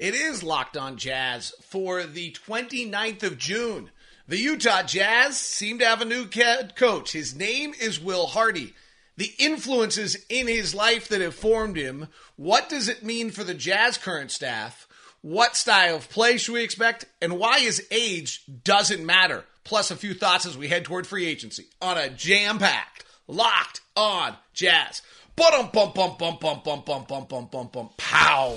It is Locked On Jazz for the 29th of June. The Utah Jazz seem to have a new coach. His name is Will Hardy. The influences in his life that have formed him. What does it mean for the Jazz current staff? What style of play should we expect? And why his age doesn't matter. Plus, a few thoughts as we head toward free agency on a jam packed, locked on Jazz. Bum bum bum bum bum bum bum bum bum bum bum pow.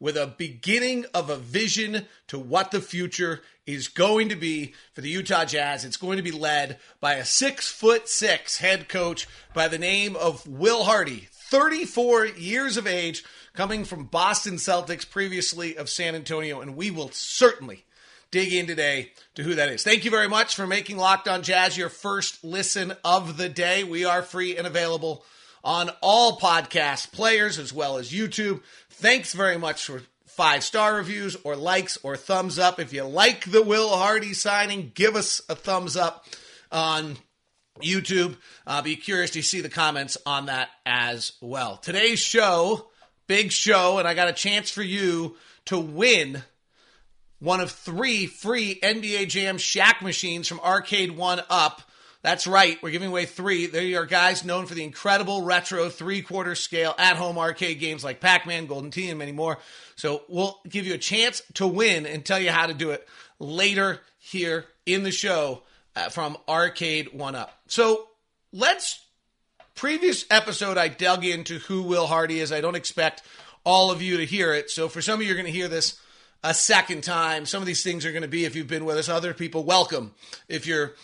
with a beginning of a vision to what the future is going to be for the Utah Jazz. It's going to be led by a six foot six head coach by the name of Will Hardy, 34 years of age, coming from Boston Celtics, previously of San Antonio. And we will certainly dig in today to who that is. Thank you very much for making Locked On Jazz your first listen of the day. We are free and available on all podcast players as well as YouTube. Thanks very much for five star reviews or likes or thumbs up. If you like the Will Hardy signing, give us a thumbs up on YouTube. I'll be curious to see the comments on that as well. Today's show, big show, and I got a chance for you to win one of three free NBA Jam Shaq machines from Arcade One Up. That's right, we're giving away three. They are guys known for the incredible retro three quarter scale at home arcade games like Pac Man, Golden Tee, and many more. So we'll give you a chance to win and tell you how to do it later here in the show uh, from Arcade One Up. So let's. Previous episode, I dug into who Will Hardy is. I don't expect all of you to hear it. So for some of you, you're going to hear this a second time. Some of these things are going to be, if you've been with us, other people, welcome. If you're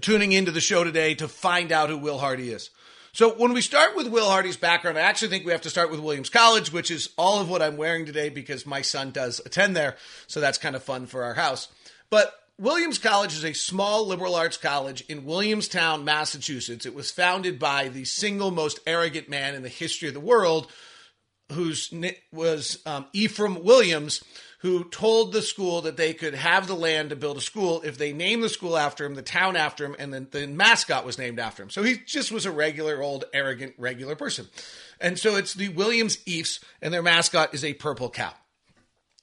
tuning into the show today to find out who Will Hardy is. So when we start with Will Hardy's background, I actually think we have to start with Williams College, which is all of what I'm wearing today because my son does attend there. So that's kind of fun for our house. But Williams College is a small liberal arts college in Williamstown, Massachusetts. It was founded by the single most arrogant man in the history of the world, whose was um, Ephraim Williams, who told the school that they could have the land to build a school if they named the school after him, the town after him, and then the mascot was named after him. So he just was a regular, old, arrogant, regular person. And so it's the Williams Ephs, and their mascot is a purple cow.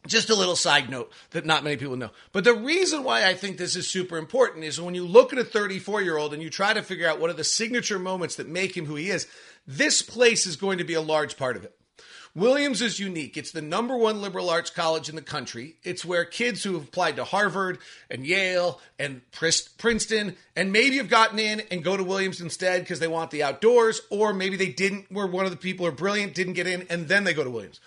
Just a little side note that not many people know. But the reason why I think this is super important is when you look at a 34 year old and you try to figure out what are the signature moments that make him who he is, this place is going to be a large part of it. Williams is unique. It's the number one liberal arts college in the country. It's where kids who have applied to Harvard and Yale and Princeton and maybe have gotten in and go to Williams instead because they want the outdoors, or maybe they didn't, were one of the people who are brilliant, didn't get in, and then they go to Williams.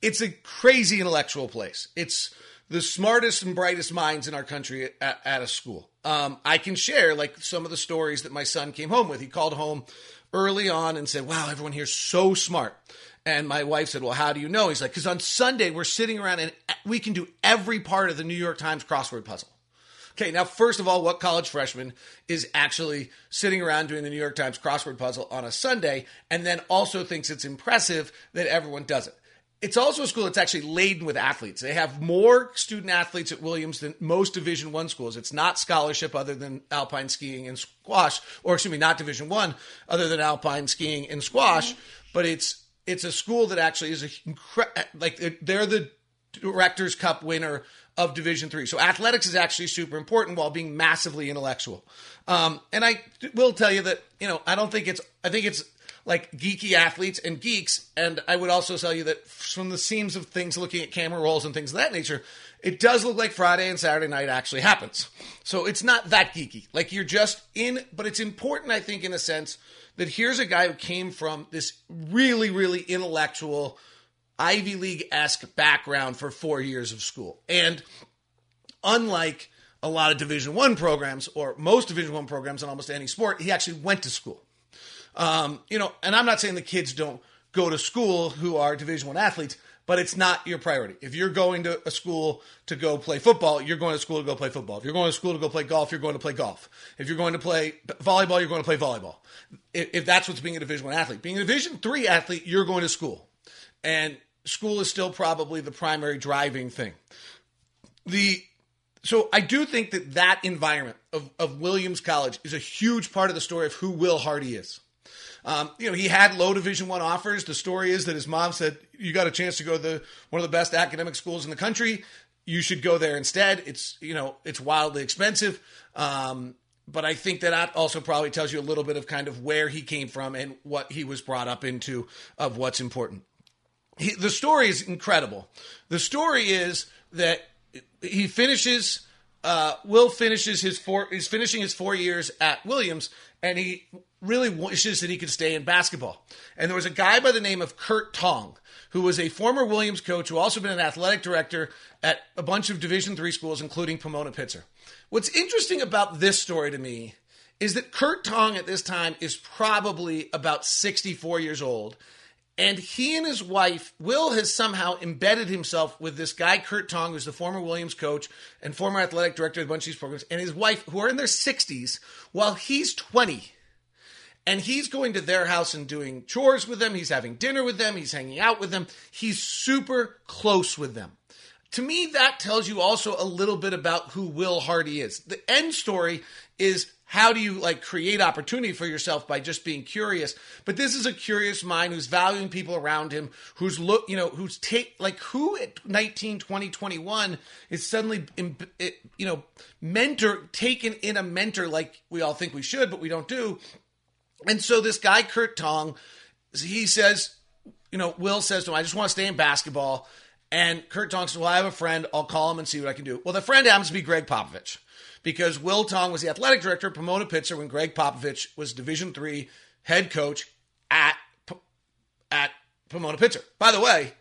It's a crazy intellectual place. It's the smartest and brightest minds in our country at, at a school. Um, I can share like some of the stories that my son came home with. He called home early on and said, Wow, everyone here's so smart. And my wife said, Well, how do you know? He's like, Because on Sunday, we're sitting around and we can do every part of the New York Times crossword puzzle. Okay, now, first of all, what college freshman is actually sitting around doing the New York Times crossword puzzle on a Sunday and then also thinks it's impressive that everyone does it? It's also a school that's actually laden with athletes. They have more student athletes at Williams than most Division One schools. It's not scholarship other than alpine skiing and squash, or excuse me, not Division One other than alpine skiing and squash, but it's it's a school that actually is a incre- like they're the Directors Cup winner of Division Three. So athletics is actually super important while being massively intellectual. Um, and I will tell you that you know I don't think it's I think it's like geeky athletes and geeks. And I would also tell you that from the seams of things, looking at camera rolls and things of that nature, it does look like Friday and Saturday night actually happens. So it's not that geeky. Like you're just in, but it's important, I think, in a sense that here's a guy who came from this really, really intellectual, Ivy League esque background for four years of school. And unlike a lot of Division One programs or most Division One programs in almost any sport, he actually went to school. Um, you know, and I'm not saying the kids don't go to school who are Division One athletes, but it's not your priority. If you're going to a school to go play football, you're going to school to go play football. If you're going to school to go play golf, you're going to play golf. If you're going to play volleyball, you're going to play volleyball. If, if that's what's being a Division One athlete, being a Division Three athlete, you're going to school, and school is still probably the primary driving thing. The so I do think that that environment of, of Williams College is a huge part of the story of who Will Hardy is. Um, you know, he had low Division One offers. The story is that his mom said, "You got a chance to go to the, one of the best academic schools in the country. You should go there instead. It's you know, it's wildly expensive." Um, but I think that also probably tells you a little bit of kind of where he came from and what he was brought up into of what's important. He, the story is incredible. The story is that he finishes. Uh, Will finishes his four. He's finishing his four years at Williams, and he really wishes that he could stay in basketball. And there was a guy by the name of Curt Tong, who was a former Williams coach, who also been an athletic director at a bunch of Division three schools, including Pomona Pitzer. What's interesting about this story to me is that Curt Tong at this time is probably about 64 years old. And he and his wife, Will, has somehow embedded himself with this guy, Curt Tong, who's the former Williams coach and former athletic director of a bunch of these programs, and his wife, who are in their 60s, while he's 20. And he's going to their house and doing chores with them. He's having dinner with them. He's hanging out with them. He's super close with them. To me, that tells you also a little bit about who Will Hardy is. The end story is how do you like create opportunity for yourself by just being curious but this is a curious mind who's valuing people around him who's look you know who's take like who at 19 20 21 is suddenly you know mentor taken in a mentor like we all think we should but we don't do and so this guy curt tong he says you know will says to him i just want to stay in basketball and curt tong says well i have a friend i'll call him and see what i can do well the friend happens to be gregg popovich because Will Tong was the athletic director Pomona Pitzer when Gregg Popovich was Division three head coach at at Pomona Pitzer. By the way,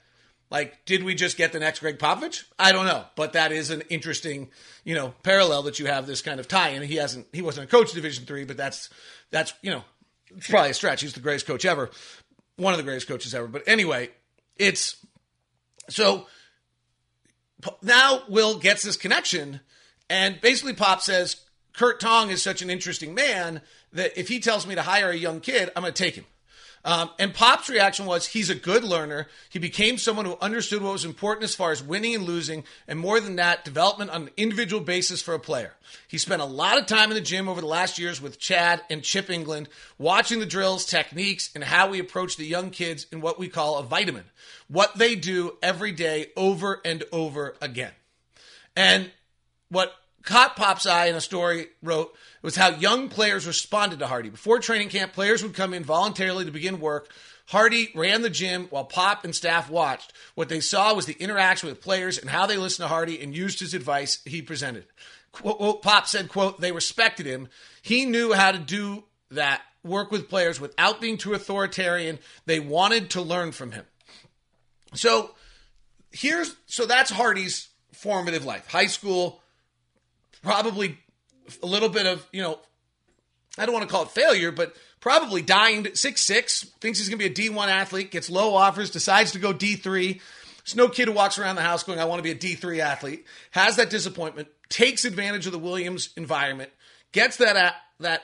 like, did we just get the next Gregg Popovich? I don't know, but that is an interesting, you know, parallel that you have this kind of tie. And he hasn't, he wasn't a coach Division three, but that's that's you know, it's probably a stretch. He's the greatest coach ever, one of the greatest coaches ever. But anyway, it's so now Will gets this connection and basically, Pop says Curt Tong is such an interesting man that if he tells me to hire a young kid, I'm going to take him. Um, and Pop's reaction was he's a good learner. He became someone who understood what was important as far as winning and losing, and more than that, development on an individual basis for a player. He spent a lot of time in the gym over the last years with Chad and Chip Engelland, watching the drills, techniques, and how we approach the young kids in what we call a vitamin. What they do every day over and over again. And what Pop's eye in a story wrote was how young players responded to Hardy. Before training camp, players would come in voluntarily to begin work. Hardy ran the gym while Pop and staff watched. What they saw was the interaction with players and how they listened to Hardy and used his advice he presented. Quote, Pop said, quote, they respected him. He knew how to do that, work with players without being too authoritarian. They wanted to learn from him. So here's so that's Hardy's formative life. High school, probably a little bit of, you know, I don't want to call it failure, but probably dying six six, thinks he's going to be a D1 athlete, gets low offers, decides to go D3. There's no kid who walks around the house going, I want to be a D3 athlete, has that disappointment, takes advantage of the Williams environment, gets that, uh, that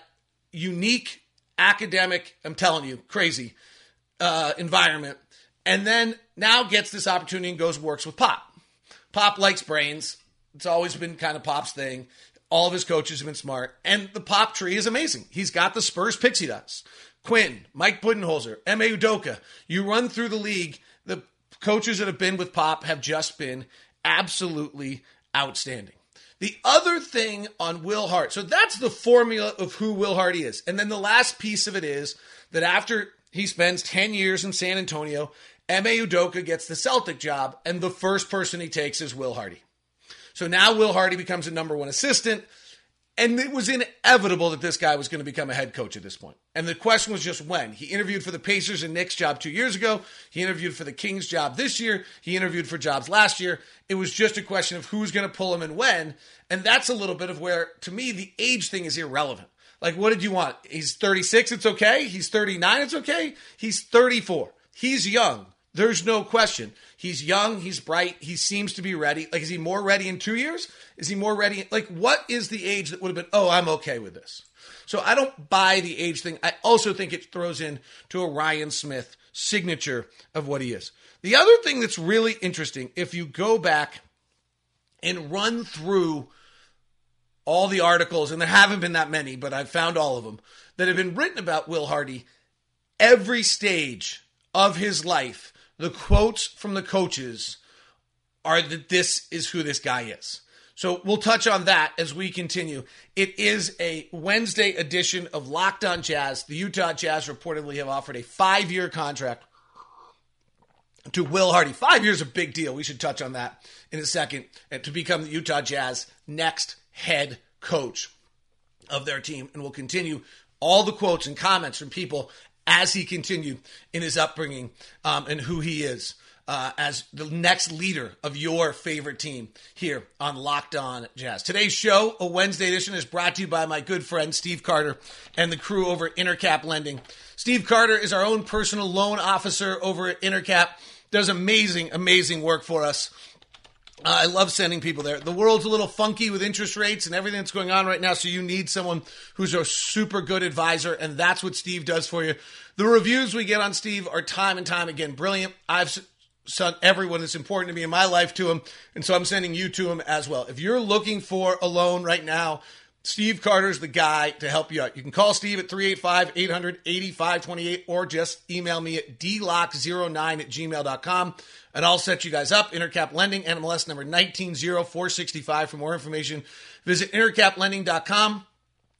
unique academic, I'm telling you, crazy uh, environment, and then now gets this opportunity and goes works with Pop. Pop likes brains. It's always been kind of Pop's thing. All of his coaches have been smart. And the Pop tree is amazing. He's got the Spurs pixie dust. Quin, Mike Budenholzer, Ime Udoka. You run through the league, the coaches that have been with Pop have just been absolutely outstanding. The other thing on Will Hart, so that's the formula of who Will Hardy is. And then the last piece of it is that after he spends 10 years in San Antonio, Ime Udoka gets the Celtic job, and the first person he takes is Will Hardy. So now Will Hardy becomes a number one assistant. And it was inevitable that this guy was going to become a head coach at this point. And the question was just when. He interviewed for the Pacers and Knicks job two years ago. He interviewed for the Kings job this year. He interviewed for jobs last year. It was just a question of who's going to pull him and when. And that's a little bit of where, to me, the age thing is irrelevant. Like, what did you want? He's 36, it's okay. He's 39, it's okay. He's 34. He's young. There's no question. He's young, he's bright, he seems to be ready. Like, is he more ready in two years? Is he more ready? Like, what is the age that would have been, oh, I'm okay with this? So I don't buy the age thing. I also think it throws in to a Ryan Smith signature of what he is. The other thing that's really interesting, if you go back and run through all the articles, and there haven't been that many, but I've found all of them that have been written about Will Hardy, every stage of his life, the quotes from the coaches are that this is who this guy is. So we'll touch on that as we continue. It is a Wednesday edition of Locked On Jazz. The Utah Jazz reportedly have offered a five year contract to Will Hardy. Five years a big deal. We should touch on that in a second. And to become the Utah Jazz next head coach of their team. And we'll continue all the quotes and comments from people as he continued in his upbringing um, and who he is uh, as the next leader of your favorite team here on Locked On Jazz. Today's show, a Wednesday edition, is brought to you by my good friend Steve Carter and the crew over Intercap Lending. Steve Carter is our own personal loan officer over at Intercap, does amazing, amazing work for us. I love sending people there. The world's a little funky with interest rates and everything that's going on right now, so you need someone who's a super good advisor, and that's what Steve does for you. The reviews we get on Steve are time and time again brilliant. I've sent everyone that's important to me in my life to him, and so I'm sending you to him as well. If you're looking for a loan right now, Steve Carter's the guy to help you out. You can call Steve at 385 800 8528 or just email me at dlock09 at gmail.com and I'll set you guys up. Intercap Lending, NMLS number 190465. For more information, visit intercaplending.com.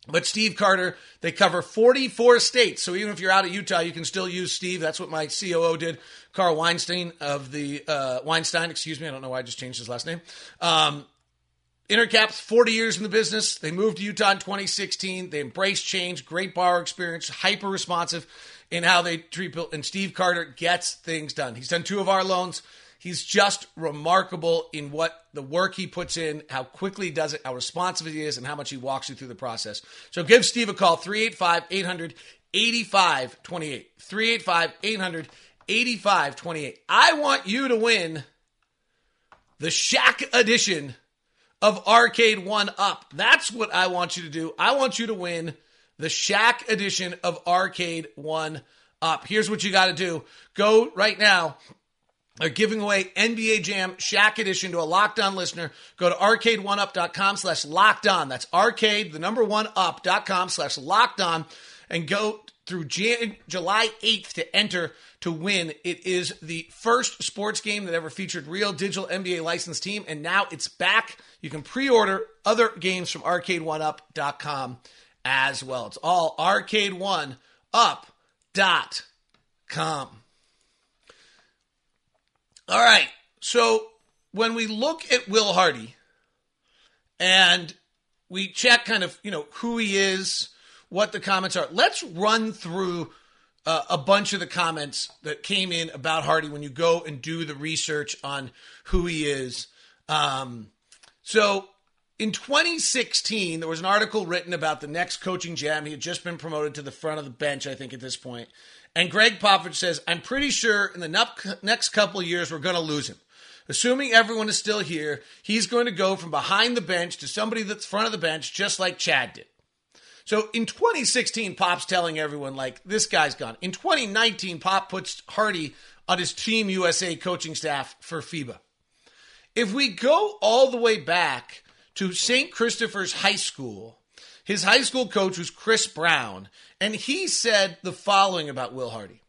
But Steve Carter, they cover 44 states. So even if you're out of Utah, you can still use Steve. That's what my COO did. Carl Weinstein of the, uh, Weinstein, excuse me. I don't know why I just changed his last name. Um, Intercap's 40 years in the business. They moved to Utah in 2016. They embrace change, great borrower experience, hyper responsive in how they treat people. And Steve Carter gets things done. He's done two of our loans. He's just remarkable in what the work he puts in, how quickly he does it, how responsive he is, and how much he walks you through the process. So give Steve a call, 385 800 8528. 385 800 8528. I want you to win the Shaq edition of Arcade One Up. That's what I want you to do. I want you to win the Shaq edition of Arcade One Up. Here's what you got to do go right now. They're giving away NBA Jam Shaq Edition to a Locked On listener. Go to arcade1up.com slash locked on. That's arcade, the number one up.com slash locked on. And go through Jan- July 8th to enter to win. It is the first sports game that ever featured real digital NBA licensed team, and now it's back. You can pre-order other games from arcade1up.com as well. It's all arcade1up.com. All right. So when we look at Will Hardy and we check kind of, you know, who he is, what the comments are, let's run through uh, a bunch of the comments that came in about Hardy when you go and do the research on who he is. Um, so in 2016, there was an article written about the next coaching jam. He had just been promoted to the front of the bench, I think, at this point. And Gregg Popovich says, I'm pretty sure in the next couple of years, we're going to lose him. Assuming everyone is still here, he's going to go from behind the bench to somebody that's front of the bench, just like Chad did. So in 2016, Pop's telling everyone, like, this guy's gone. In 2019, Pop puts Hardy on his Team USA coaching staff for FIBA. If we go all the way back to St. Christopher's High School, his high school coach was Chris Brown, and he said the following about Will Hardy.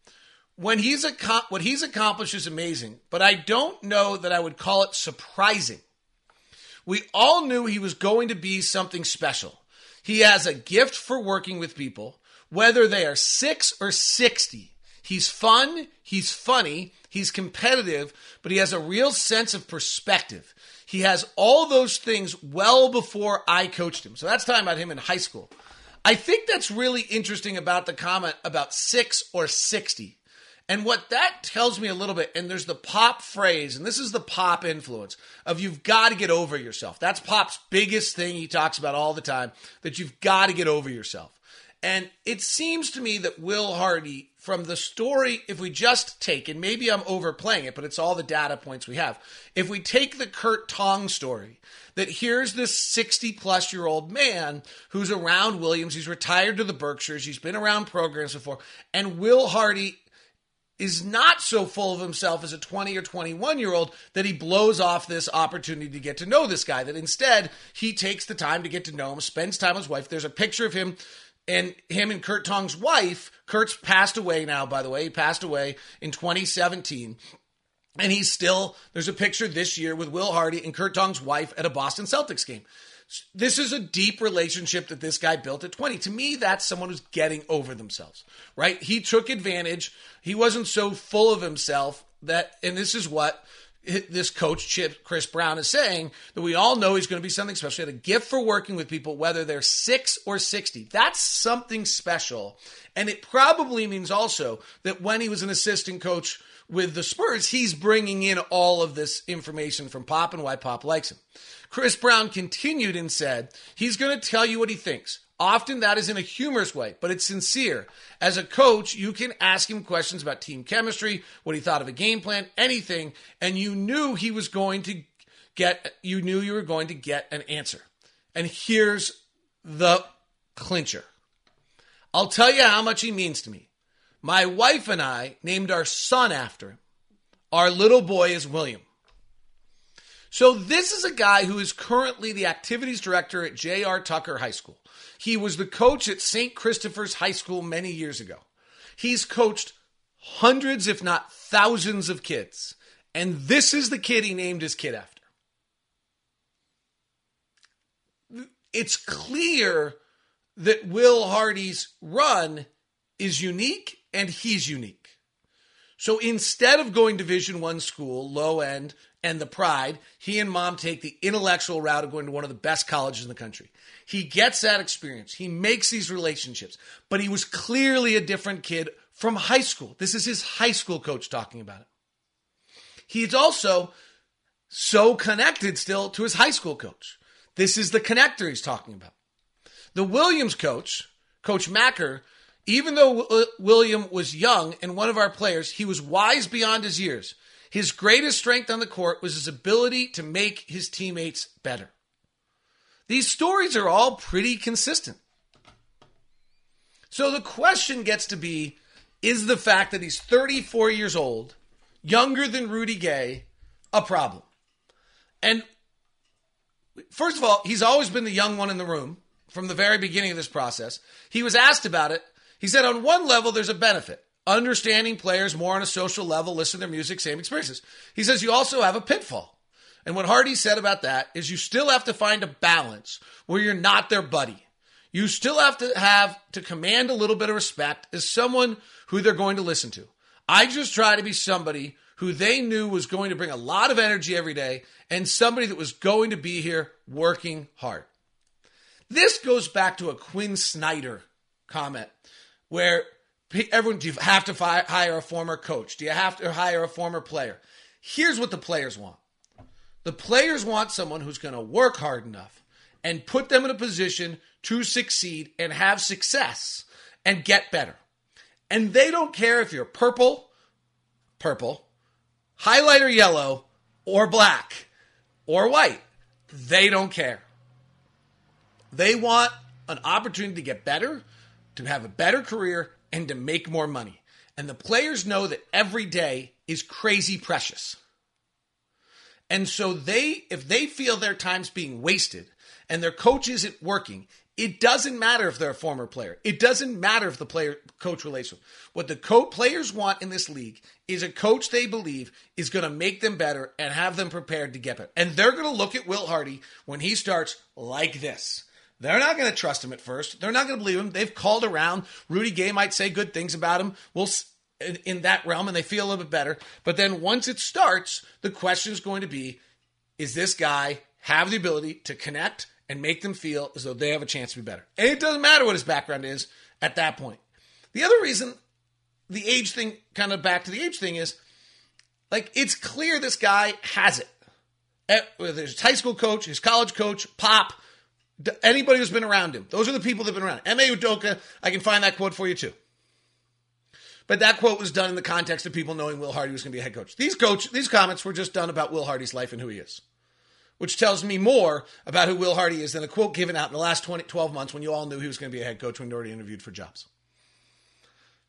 When he's what he's accomplished is amazing, but I don't know that I would call it surprising. We all knew he was going to be something special. He has a gift for working with people, whether they are six or 60. He's fun, he's funny, he's competitive, but he has a real sense of perspective. He has all those things well before I coached him. So that's talking about him in high school. I think that's really interesting about the comment about six or 60. And what that tells me a little bit, and there's the pop phrase, and this is the pop influence of you've got to get over yourself. That's pop's biggest thing he talks about all the time, that you've got to get over yourself. And it seems to me that Will Hardy from the story, if we just take, and maybe I'm overplaying it, but it's all the data points we have. If we take the Curt Tong story, that here's this 60 plus year old man who's around Williams, he's retired to the Berkshires, he's been around programs before, and Will Hardy is not so full of himself as a 20 or 21 year old that he blows off this opportunity to get to know this guy. That instead he takes the time to get to know him, spends time with his wife. There's a picture of him and him and Curt Tong's wife. Curt's passed away now, by the way. He passed away in 2017. And he's still, there's a picture this year with Will Hardy and Curt Tong's wife at a Boston Celtics game. This is a deep relationship that this guy built at 20. To me, that's someone who's getting over themselves, right? He took advantage. He wasn't so full of himself that, and this is what this coach, Chip Chris Brown, is saying that we all know he's going to be something special. He had a gift for working with people, whether they're six or 60. That's something special. And it probably means also that when he was an assistant coach with the Spurs, he's bringing in all of this information from Pop and why Pop likes him. Chris Brown continued and said, he's going to tell you what he thinks. Often that is in a humorous way, but it's sincere. As a coach, you can ask him questions about team chemistry, what he thought of a game plan, anything, and you knew he was going to get, you knew you were going to get an answer. And here's the clincher. I'll tell you how much he means to me. My wife and I named our son after him. Our little boy is William. So this is a guy who is currently the activities director at J.R. Tucker High School. He was the coach at St. Christopher's High School many years ago. He's coached hundreds, if not thousands, of kids. And this is the kid he named his kid after. It's clear that Will Hardy's run is unique and he's unique. So instead of going to Division One school, low end, and the pride, he and mom take the intellectual route of going to one of the best colleges in the country. He gets that experience. He makes these relationships, but he was clearly a different kid from high school. This is his high school coach talking about it. He's also so connected still to his high school coach. This is the connector he's talking about. The Williams coach, Coach Maker, even though uh, William was young and one of our players, he was wise beyond his years. His greatest strength on the court was his ability to make his teammates better. These stories are all pretty consistent. So the question gets to be is the fact that he's 34 years old, younger than Rudy Gay, a problem? And first of all, he's always been the young one in the room from the very beginning of this process. He was asked about it. He said, on one level, there's a benefit understanding players more on a social level, listen to their music, same experiences. He says you also have a pitfall. And what Hardy said about that is you still have to find a balance where you're not their buddy. You still have to have to command a little bit of respect as someone who they're going to listen to. I just try to be somebody who they knew was going to bring a lot of energy every day and somebody that was going to be here working hard. This goes back to a Quin Snyder comment where everyone, do you have to fi- hire a former coach? Do you have to hire a former player? Here's what the players want the players want someone who's going to work hard enough and put them in a position to succeed and have success and get better. And they don't care if you're purple, purple, highlighter yellow, or black, or white. They don't care. They want an opportunity to get better, to have a better career, and to make more money. And the players know that every day is crazy precious. And so they, if they feel their time's being wasted and their coach isn't working, it doesn't matter if they're a former player. It doesn't matter if the player coach relation. What the co- players want in this league is a coach they believe is going to make them better and have them prepared to get better. And they're going to look at Will Hardy when he starts like this. They're not going to trust him at first. They're not going to believe him. They've called around. Rudy Gay might say good things about him. We'll in, in that realm, and they feel a little bit better. But then once it starts, the question is going to be: Is this guy have the ability to connect and make them feel as though they have a chance to be better? And it doesn't matter what his background is at that point. The other reason, the age thing, kind of back to the age thing, is like it's clear this guy has it. Eh, whether his high school coach, his college coach, Pop Anybody who's been around him. those are the people that have been around. Ime Udoka, I can find that quote for you too. But that quote was done in the context of people knowing Will Hardy was going to be a head coach. These coach these comments were just done about Will Hardy's life and who he is. Which tells me more about who Will Hardy is than a quote given out in the last 20, 12 months when you all knew he was going to be a head coach when you already interviewed for jobs.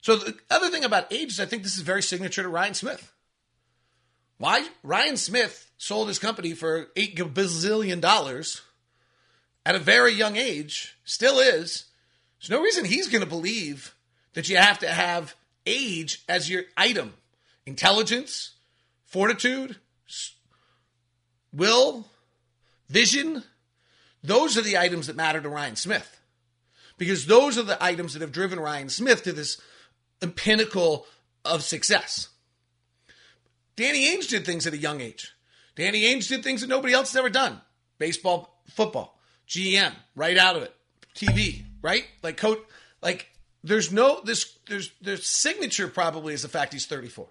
So the other thing about age is I think this is very signature to Ryan Smith. Why Ryan Smith sold his company for eight bazillion dollars at a very young age, still is. There's no reason he's going to believe that you have to have age as your item. Intelligence, fortitude, will, vision, those are the items that matter to Ryan Smith. Because those are the items that have driven Ryan Smith to this um, pinnacle of success. Danny Ainge did things at a young age. Danny Ainge did things that nobody else has ever done. Baseball, football, GM, right out of it. TV, right? Like coach like there's no this there's their signature probably is the fact he's 34.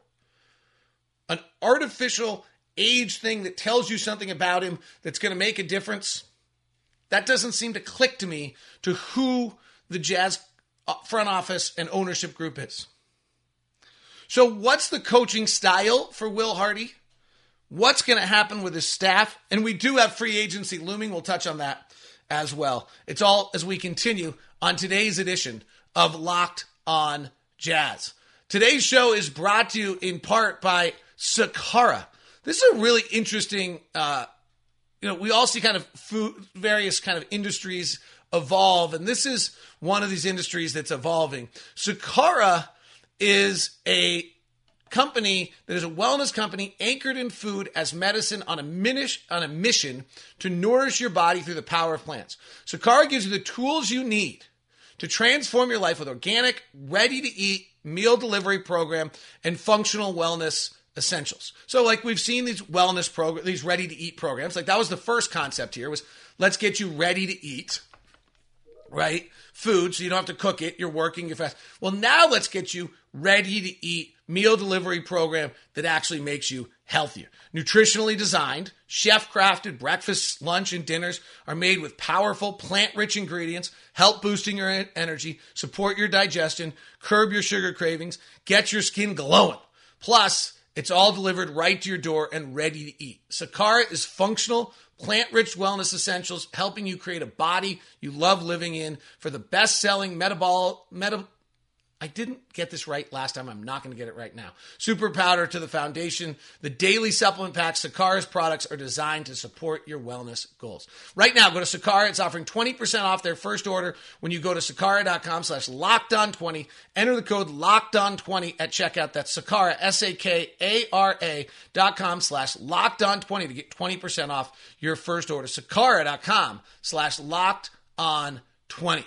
An artificial age thing that tells you something about him that's going to make a difference. That doesn't seem to click to me to who the Jazz uh, front office and ownership group is. So, what's the coaching style for Will Hardy? What's going to happen with his staff? And we do have free agency looming. We'll touch on that as well. It's all as we continue on today's edition of Locked on Jazz. Today's show is brought to you in part by Sakara. This is a really interesting, uh, you know, we all see kind of food, various kind of industries evolve, and this is one of these industries that's evolving. Sakara is a company that is a wellness company anchored in food as medicine on a, minish, on a mission to nourish your body through the power of plants. Sakara gives you the tools you need to transform your life with organic, ready to eat meal delivery program and functional wellness essentials. So like we've seen these wellness programs, these ready to eat programs. Like that was the first concept here was let's get you ready to eat, right? Food so you don't have to cook it, you're working, you're fast. Well, now let's get you ready to eat meal delivery program that actually makes you healthier. Nutritionally designed, chef crafted breakfasts, lunch, and dinners are made with powerful plant rich ingredients, help boosting your energy, support your digestion, curb your sugar cravings, get your skin glowing. Plus, it's all delivered right to your door and ready to eat. Sakara is functional, plant rich wellness essentials, helping you create a body you love living in for the best selling metabolic. Meta- I didn't get this right last time. I'm not going to get it right now. Super powder to the foundation. The daily supplement packs, Sakara's products are designed to support your wellness goals. Right now, go to Sakara. It's offering 20% off their first order when you go to sakara.com slash locked on 20. Enter the code locked on 20 at checkout. That's Sakara, S A K A R A dot com slash locked on 20 to get 20% off your first order. Sakara.com slash locked on 20.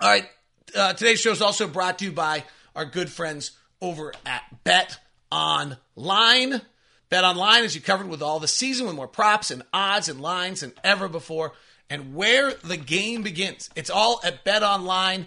All right uh, today's show is also brought to you by our good friends over at Bet Online. Bet Online is you covered with all the season with more props and odds and lines than ever before. And where the game begins, it's all at betonline.net.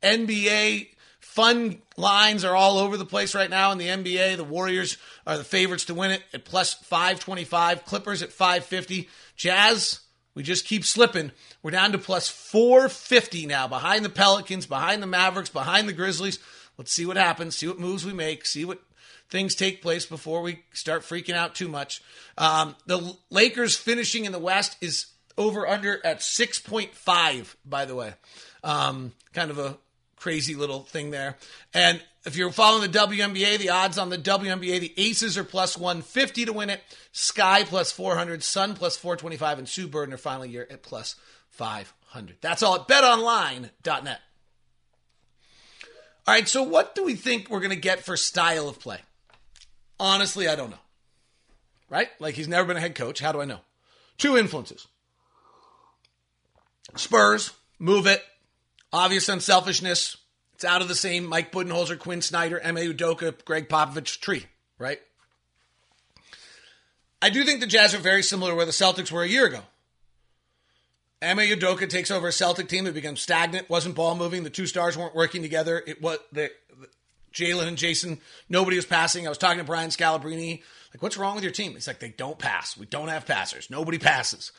NBA fun lines are all over the place right now in the NBA. The Warriors are the favorites to win it at plus 525, Clippers at 550, Jazz we just keep slipping. We're down to plus 450 now, behind the Pelicans, behind the Mavericks, behind the Grizzlies. Let's see what happens, see what moves we make, see what things take place before we start freaking out too much. Um, the Lakers finishing in the West is over under at 6.5, by the way. Um, kind of a crazy little thing there. And if you're following the WNBA, the odds on the WNBA, the Aces are plus 150 to win it, Sky plus 400, Sun plus 425, and Sue Bird in her final year at plus 500. That's all at betonline.net. All right, so what do we think we're going to get for style of play? Honestly, I don't know. Right? Like he's never been a head coach. How do I know? Two influences Spurs, move it, obvious unselfishness. It's out of the same Mike Budenholzer, Quin Snyder, Ime Udoka, Gregg Popovich tree, right? I do think the Jazz are very similar to where the Celtics were a year ago. Ime Udoka takes over a Celtic team that becomes stagnant, wasn't ball moving. The two stars weren't working together. It was the, the Jalen and Jason. Nobody was passing. I was talking to Brian Scalabrine. Like, what's wrong with your team? It's like they don't pass. We don't have passers. Nobody passes.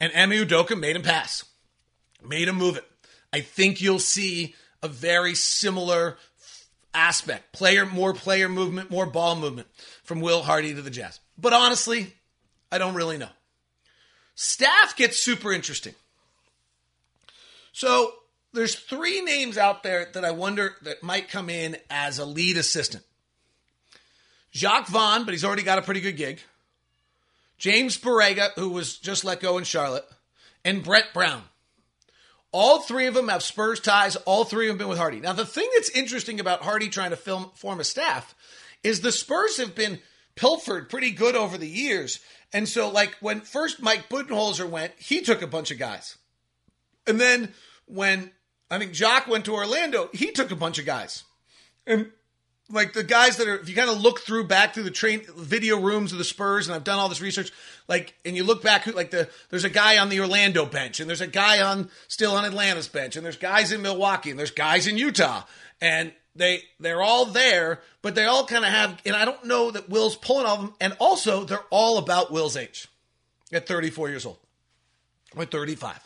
And Ime Udoka made him pass, made him move it. I think you'll see a very similar aspect, player, more player movement, more ball movement from Will Hardy to the Jazz. But honestly, I don't really know. Staff gets super interesting. So there's three names out there that I wonder that might come in as a lead assistant. Jacque Vaughn, but he's already got a pretty good gig. James Borrego, who was just let go in Charlotte, and Brett Brown. All three of them have Spurs ties. All three have been with Hardy. Now, the thing that's interesting about Hardy trying to film, form a staff is the Spurs have been pilfered pretty good over the years. And so, like, when first Mike Budenholzer went, he took a bunch of guys. And then when I think Jacque went to Orlando, he took a bunch of guys. And like the guys that are if you kind of look through back through the train video rooms of the Spurs and I've done all this research like and you look back who like the there's a guy on the Orlando bench and there's a guy on still on Atlanta's bench and there's guys in Milwaukee and there's guys in Utah. And they they're all there but they all kind of have and I don't know that Will's pulling all of them and also they're all about Will's age at 34 years old. Or 35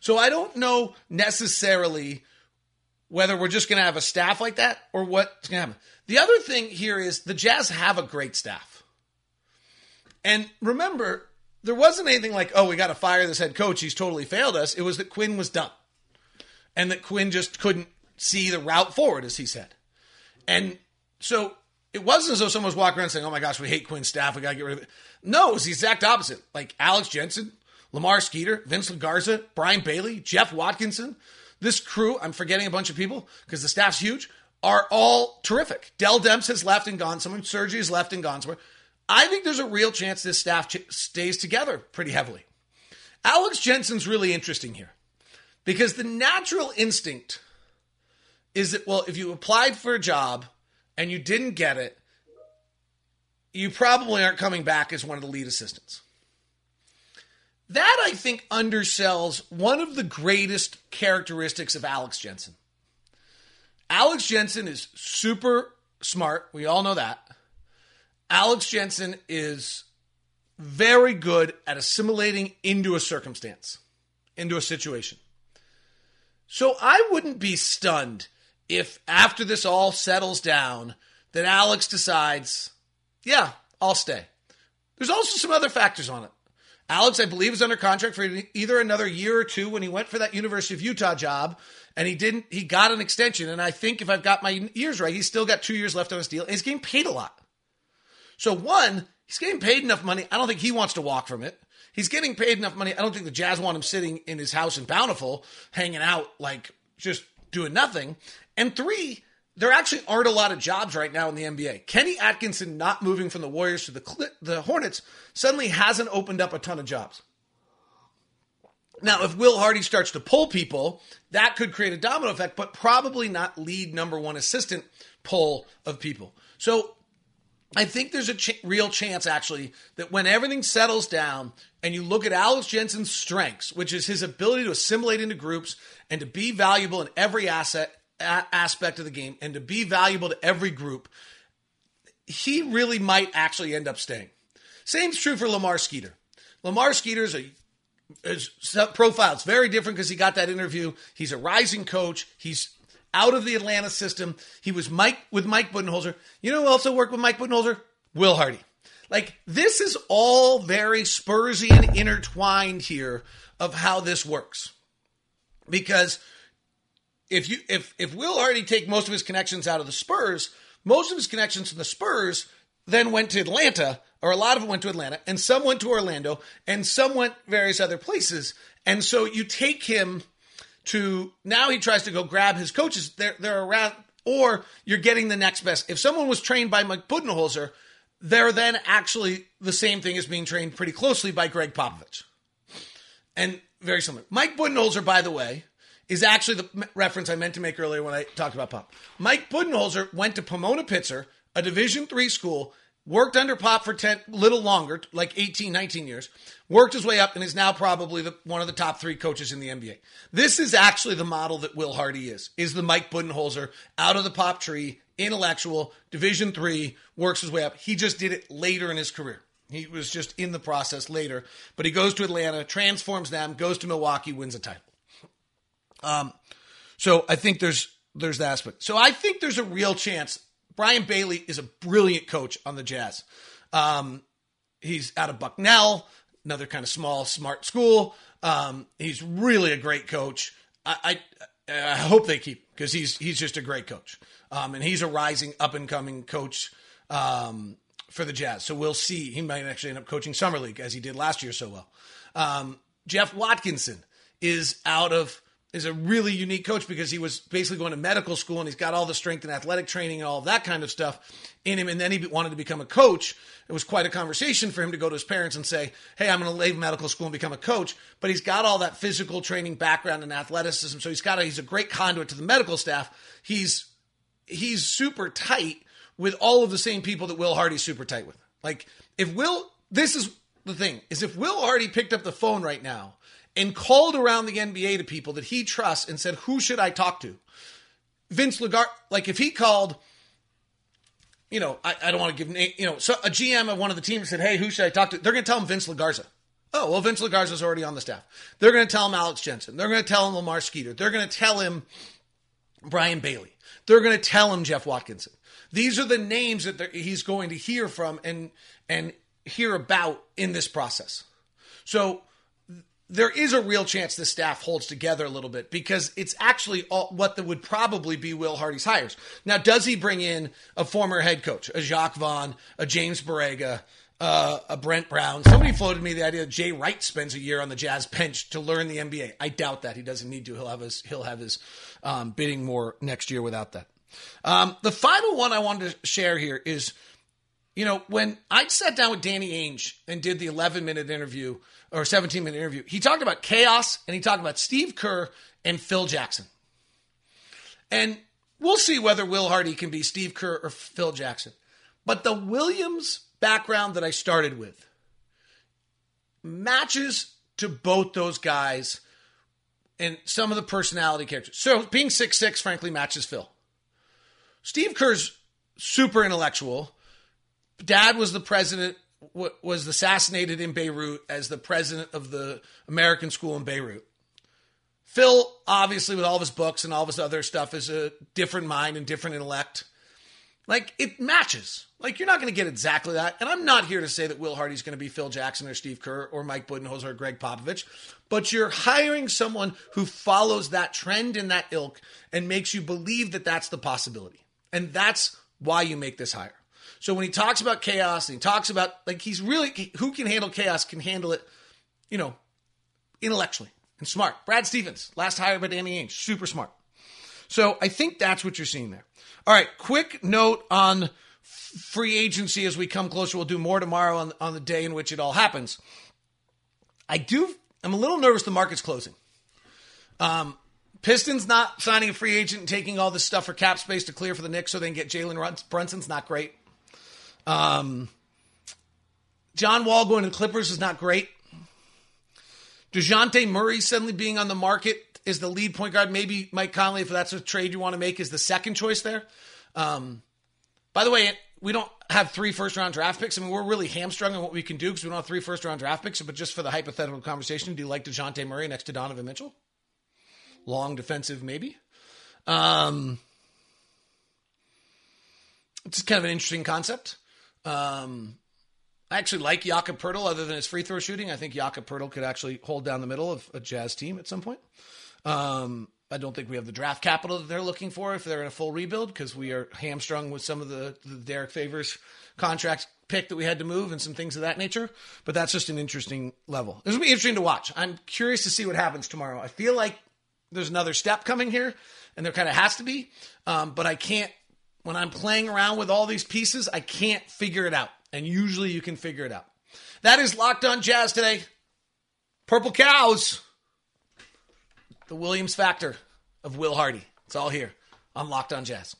so I don't know necessarily whether we're just going to have a staff like that or what's going to happen. The other thing here is the Jazz have a great staff. And remember, there wasn't anything like, oh, we got to fire this head coach. He's totally failed us. It was that Quin was done and that Quin just couldn't see the route forward, as he said. And so it wasn't as though someone was walking around saying, oh my gosh, we hate Quin's staff. We got to get rid of it. No, it was the exact opposite. Like Alex Jensen, Lamar Skeeter, Vince Garza, Brian Bailey, Jeff Watkinson. This crew, I'm forgetting a bunch of people because the staff's huge, are all terrific. Dell Demps has left and gone somewhere. Sergi has left and gone somewhere. I think there's a real chance this staff ch- stays together pretty heavily. Alex Jensen's really interesting here because the natural instinct is that, well, if you applied for a job and you didn't get it, you probably aren't coming back as one of the lead assistants. That, I think, undersells one of the greatest characteristics of Alex Jensen. Alex Jensen is super smart. We all know that. Alex Jensen is very good at assimilating into a circumstance, into a situation. So I wouldn't be stunned if after this all settles down, that Alex decides, yeah, I'll stay. There's also some other factors on it. Alex, I believe, is under contract for either another year or two when he went for that University of Utah job, and he didn't. He got an extension, and I think if I've got my years right, he's still got two years left on his deal, and he's getting paid a lot. So one, he's getting paid enough money. I don't think he wants to walk from it. He's getting paid enough money. I don't think the Jazz want him sitting in his house in Bountiful, hanging out like just doing nothing. And three, there actually aren't a lot of jobs right now in the NBA. Kenny Atkinson not moving from the Warriors to the the Hornets suddenly hasn't opened up a ton of jobs. Now, if Will Hardy starts to pull people, that could create a domino effect, but probably not lead number one assistant pull of people. So I think there's a ch- real chance, actually, that when everything settles down and you look at Alex Jensen's strengths, which is his ability to assimilate into groups and to be valuable in every asset a- aspect of the game and to be valuable to every group, he really might actually end up staying. Same's true for Lamar Skeeter. Lamar Skeeter is a his profile. It's very different because he got that interview. He's a rising coach. He's out of the Atlanta system. He was Mike with Mike Budenholzer. You know who also worked with Mike Budenholzer? Will Hardy. Like this is all very Spursy and intertwined here of how this works. Because if you if if Will already take most of his connections out of the Spurs, most of his connections from the Spurs then went to Atlanta, or a lot of them went to Atlanta, and some went to Orlando, and some went various other places. And so you take him to now he tries to go grab his coaches. They're they're around, or you're getting the next best. If someone was trained by Mike Budenholzer, they're then actually the same thing as being trained pretty closely by Gregg Popovich. And very similar. Mike Budenholzer, by the way, is actually the reference I meant to make earlier when I talked about Pop. Mike Budenholzer went to Pomona Pitzer, a Division three school, worked under Pop for 10, little longer, like 18, 19 years, worked his way up, and is now probably the, one of the top three coaches in the NBA. This is actually the model that Will Hardy is, is the Mike Budenholzer out of the Pop tree, intellectual, Division three, works his way up. He just did it later in his career. He was just in the process later, but he goes to Atlanta, transforms them, goes to Milwaukee, wins a title. Um, so I think there's there's that aspect. So I think there's a real chance. Brian Bailey is a brilliant coach on the Jazz. Um, he's out of Bucknell, another kind of small, smart school. Um, he's really a great coach. I, I, I hope they keep because he's he's just a great coach, um, and he's a rising up and coming coach um, for the Jazz. So we'll see. He might actually end up coaching summer league as he did last year so well. Um, Jeff Watkinson is out of is a really unique coach because he was basically going to medical school and he's got all the strength and athletic training and all that kind of stuff in him. And then he wanted to become a coach. It was quite a conversation for him to go to his parents and say, Hey, I'm going to leave medical school and become a coach. But he's got all that physical training background and athleticism. So he's got a, he's a great conduit to the medical staff. He's, he's super tight with all of the same people that Will Hardy's super tight with. Like if Will, this is the thing is if Will Hardy picked up the phone right now and called around the NBA to people that he trusts and said, Who should I talk to? Vince Lagar, like if he called, you know, I, I don't want to give you know, so a GM of one of the teams said, Hey, who should I talk to? They're going to tell him Vince Legarza. Oh, well, Vince Legarza's already on the staff. They're going to tell him Alex Jensen. They're going to tell him Lamar Skeeter. They're going to tell him Brian Bailey. They're going to tell him Jeff Watkinson. These are the names that he's going to hear from and and hear about in this process. So there is a real chance the staff holds together a little bit because it's actually all, what the, would probably be Will Hardy's hires. Now, does he bring in a former head coach, a Jacque Vaughn, a James Borrego, uh, a Brent Brown? Somebody floated me the idea that Jay Wright spends a year on the Jazz bench to learn the NBA. I doubt that he doesn't need to. He'll have his he'll have his um, bidding more next year without that. Um, the final one I wanted to share here is, you know, when I sat down with Danny Ainge and did the 11 minute interview or 17 minute interview, he talked about chaos and he talked about Steve Kerr and Phil Jackson. And we'll see whether Will Hardy can be Steve Kerr or Phil Jackson. But the Williams background that I started with matches to both those guys and some of the personality characters. So being six six, frankly, matches Phil. Steve Kerr's super intellectual. Dad was the president was assassinated in Beirut as the president of the American school in Beirut. Phil, obviously, with all of his books and all of his other stuff, is a different mind and different intellect. Like, it matches. Like, you're not going to get exactly that. And I'm not here to say that Will Hardy's going to be Phil Jackson or Steve Kerr or Mike Budenholzer or Gregg Popovich, but you're hiring someone who follows that trend in that ilk and makes you believe that that's the possibility. And that's why you make this hire. So when he talks about chaos and he talks about like he's really who can handle chaos can handle it, you know, intellectually and smart. Brad Stevens, last hire by Danny Ainge, super smart. So I think that's what you're seeing there. All right, quick note on free agency as we come closer. We'll do more tomorrow on, on the day in which it all happens. I do. I'm a little nervous. The market's closing. Um, Pistons not signing a free agent and taking all this stuff for cap space to clear for the Knicks so they can get Jalen Brunson's not great. Um, John Wall going to the Clippers is not great. DeJounte Murray suddenly being on the market is the lead point guard. Maybe Mike Conley, if that's a trade you want to make, is the second choice there. Um, by the way, we don't have three first round draft picks. I mean, we're really hamstrung on what we can do because we don't have three first round draft picks. But just for the hypothetical conversation, do you like DeJounte Murray next to Donovan Mitchell? Long defensive, maybe. Um, it's kind of an interesting concept. Um, I actually like Jakob Poeltl other than his free throw shooting. I think Jakob Poeltl could actually hold down the middle of a Jazz team at some point. Um, I don't think we have the draft capital that they're looking for if they're in a full rebuild because we are hamstrung with some of the, the Derrick Favors contract pick that we had to move and some things of that nature. But that's just an interesting level. This will be interesting to watch. I'm curious to see what happens tomorrow. I feel like there's another step coming here, and there kind of has to be. Um, but I can't when I'm playing around with all these pieces, I can't figure it out. And usually you can figure it out. That is Locked on Jazz today. Purple Cows. The Williams factor of Will Hardy. It's all here on Locked on Jazz.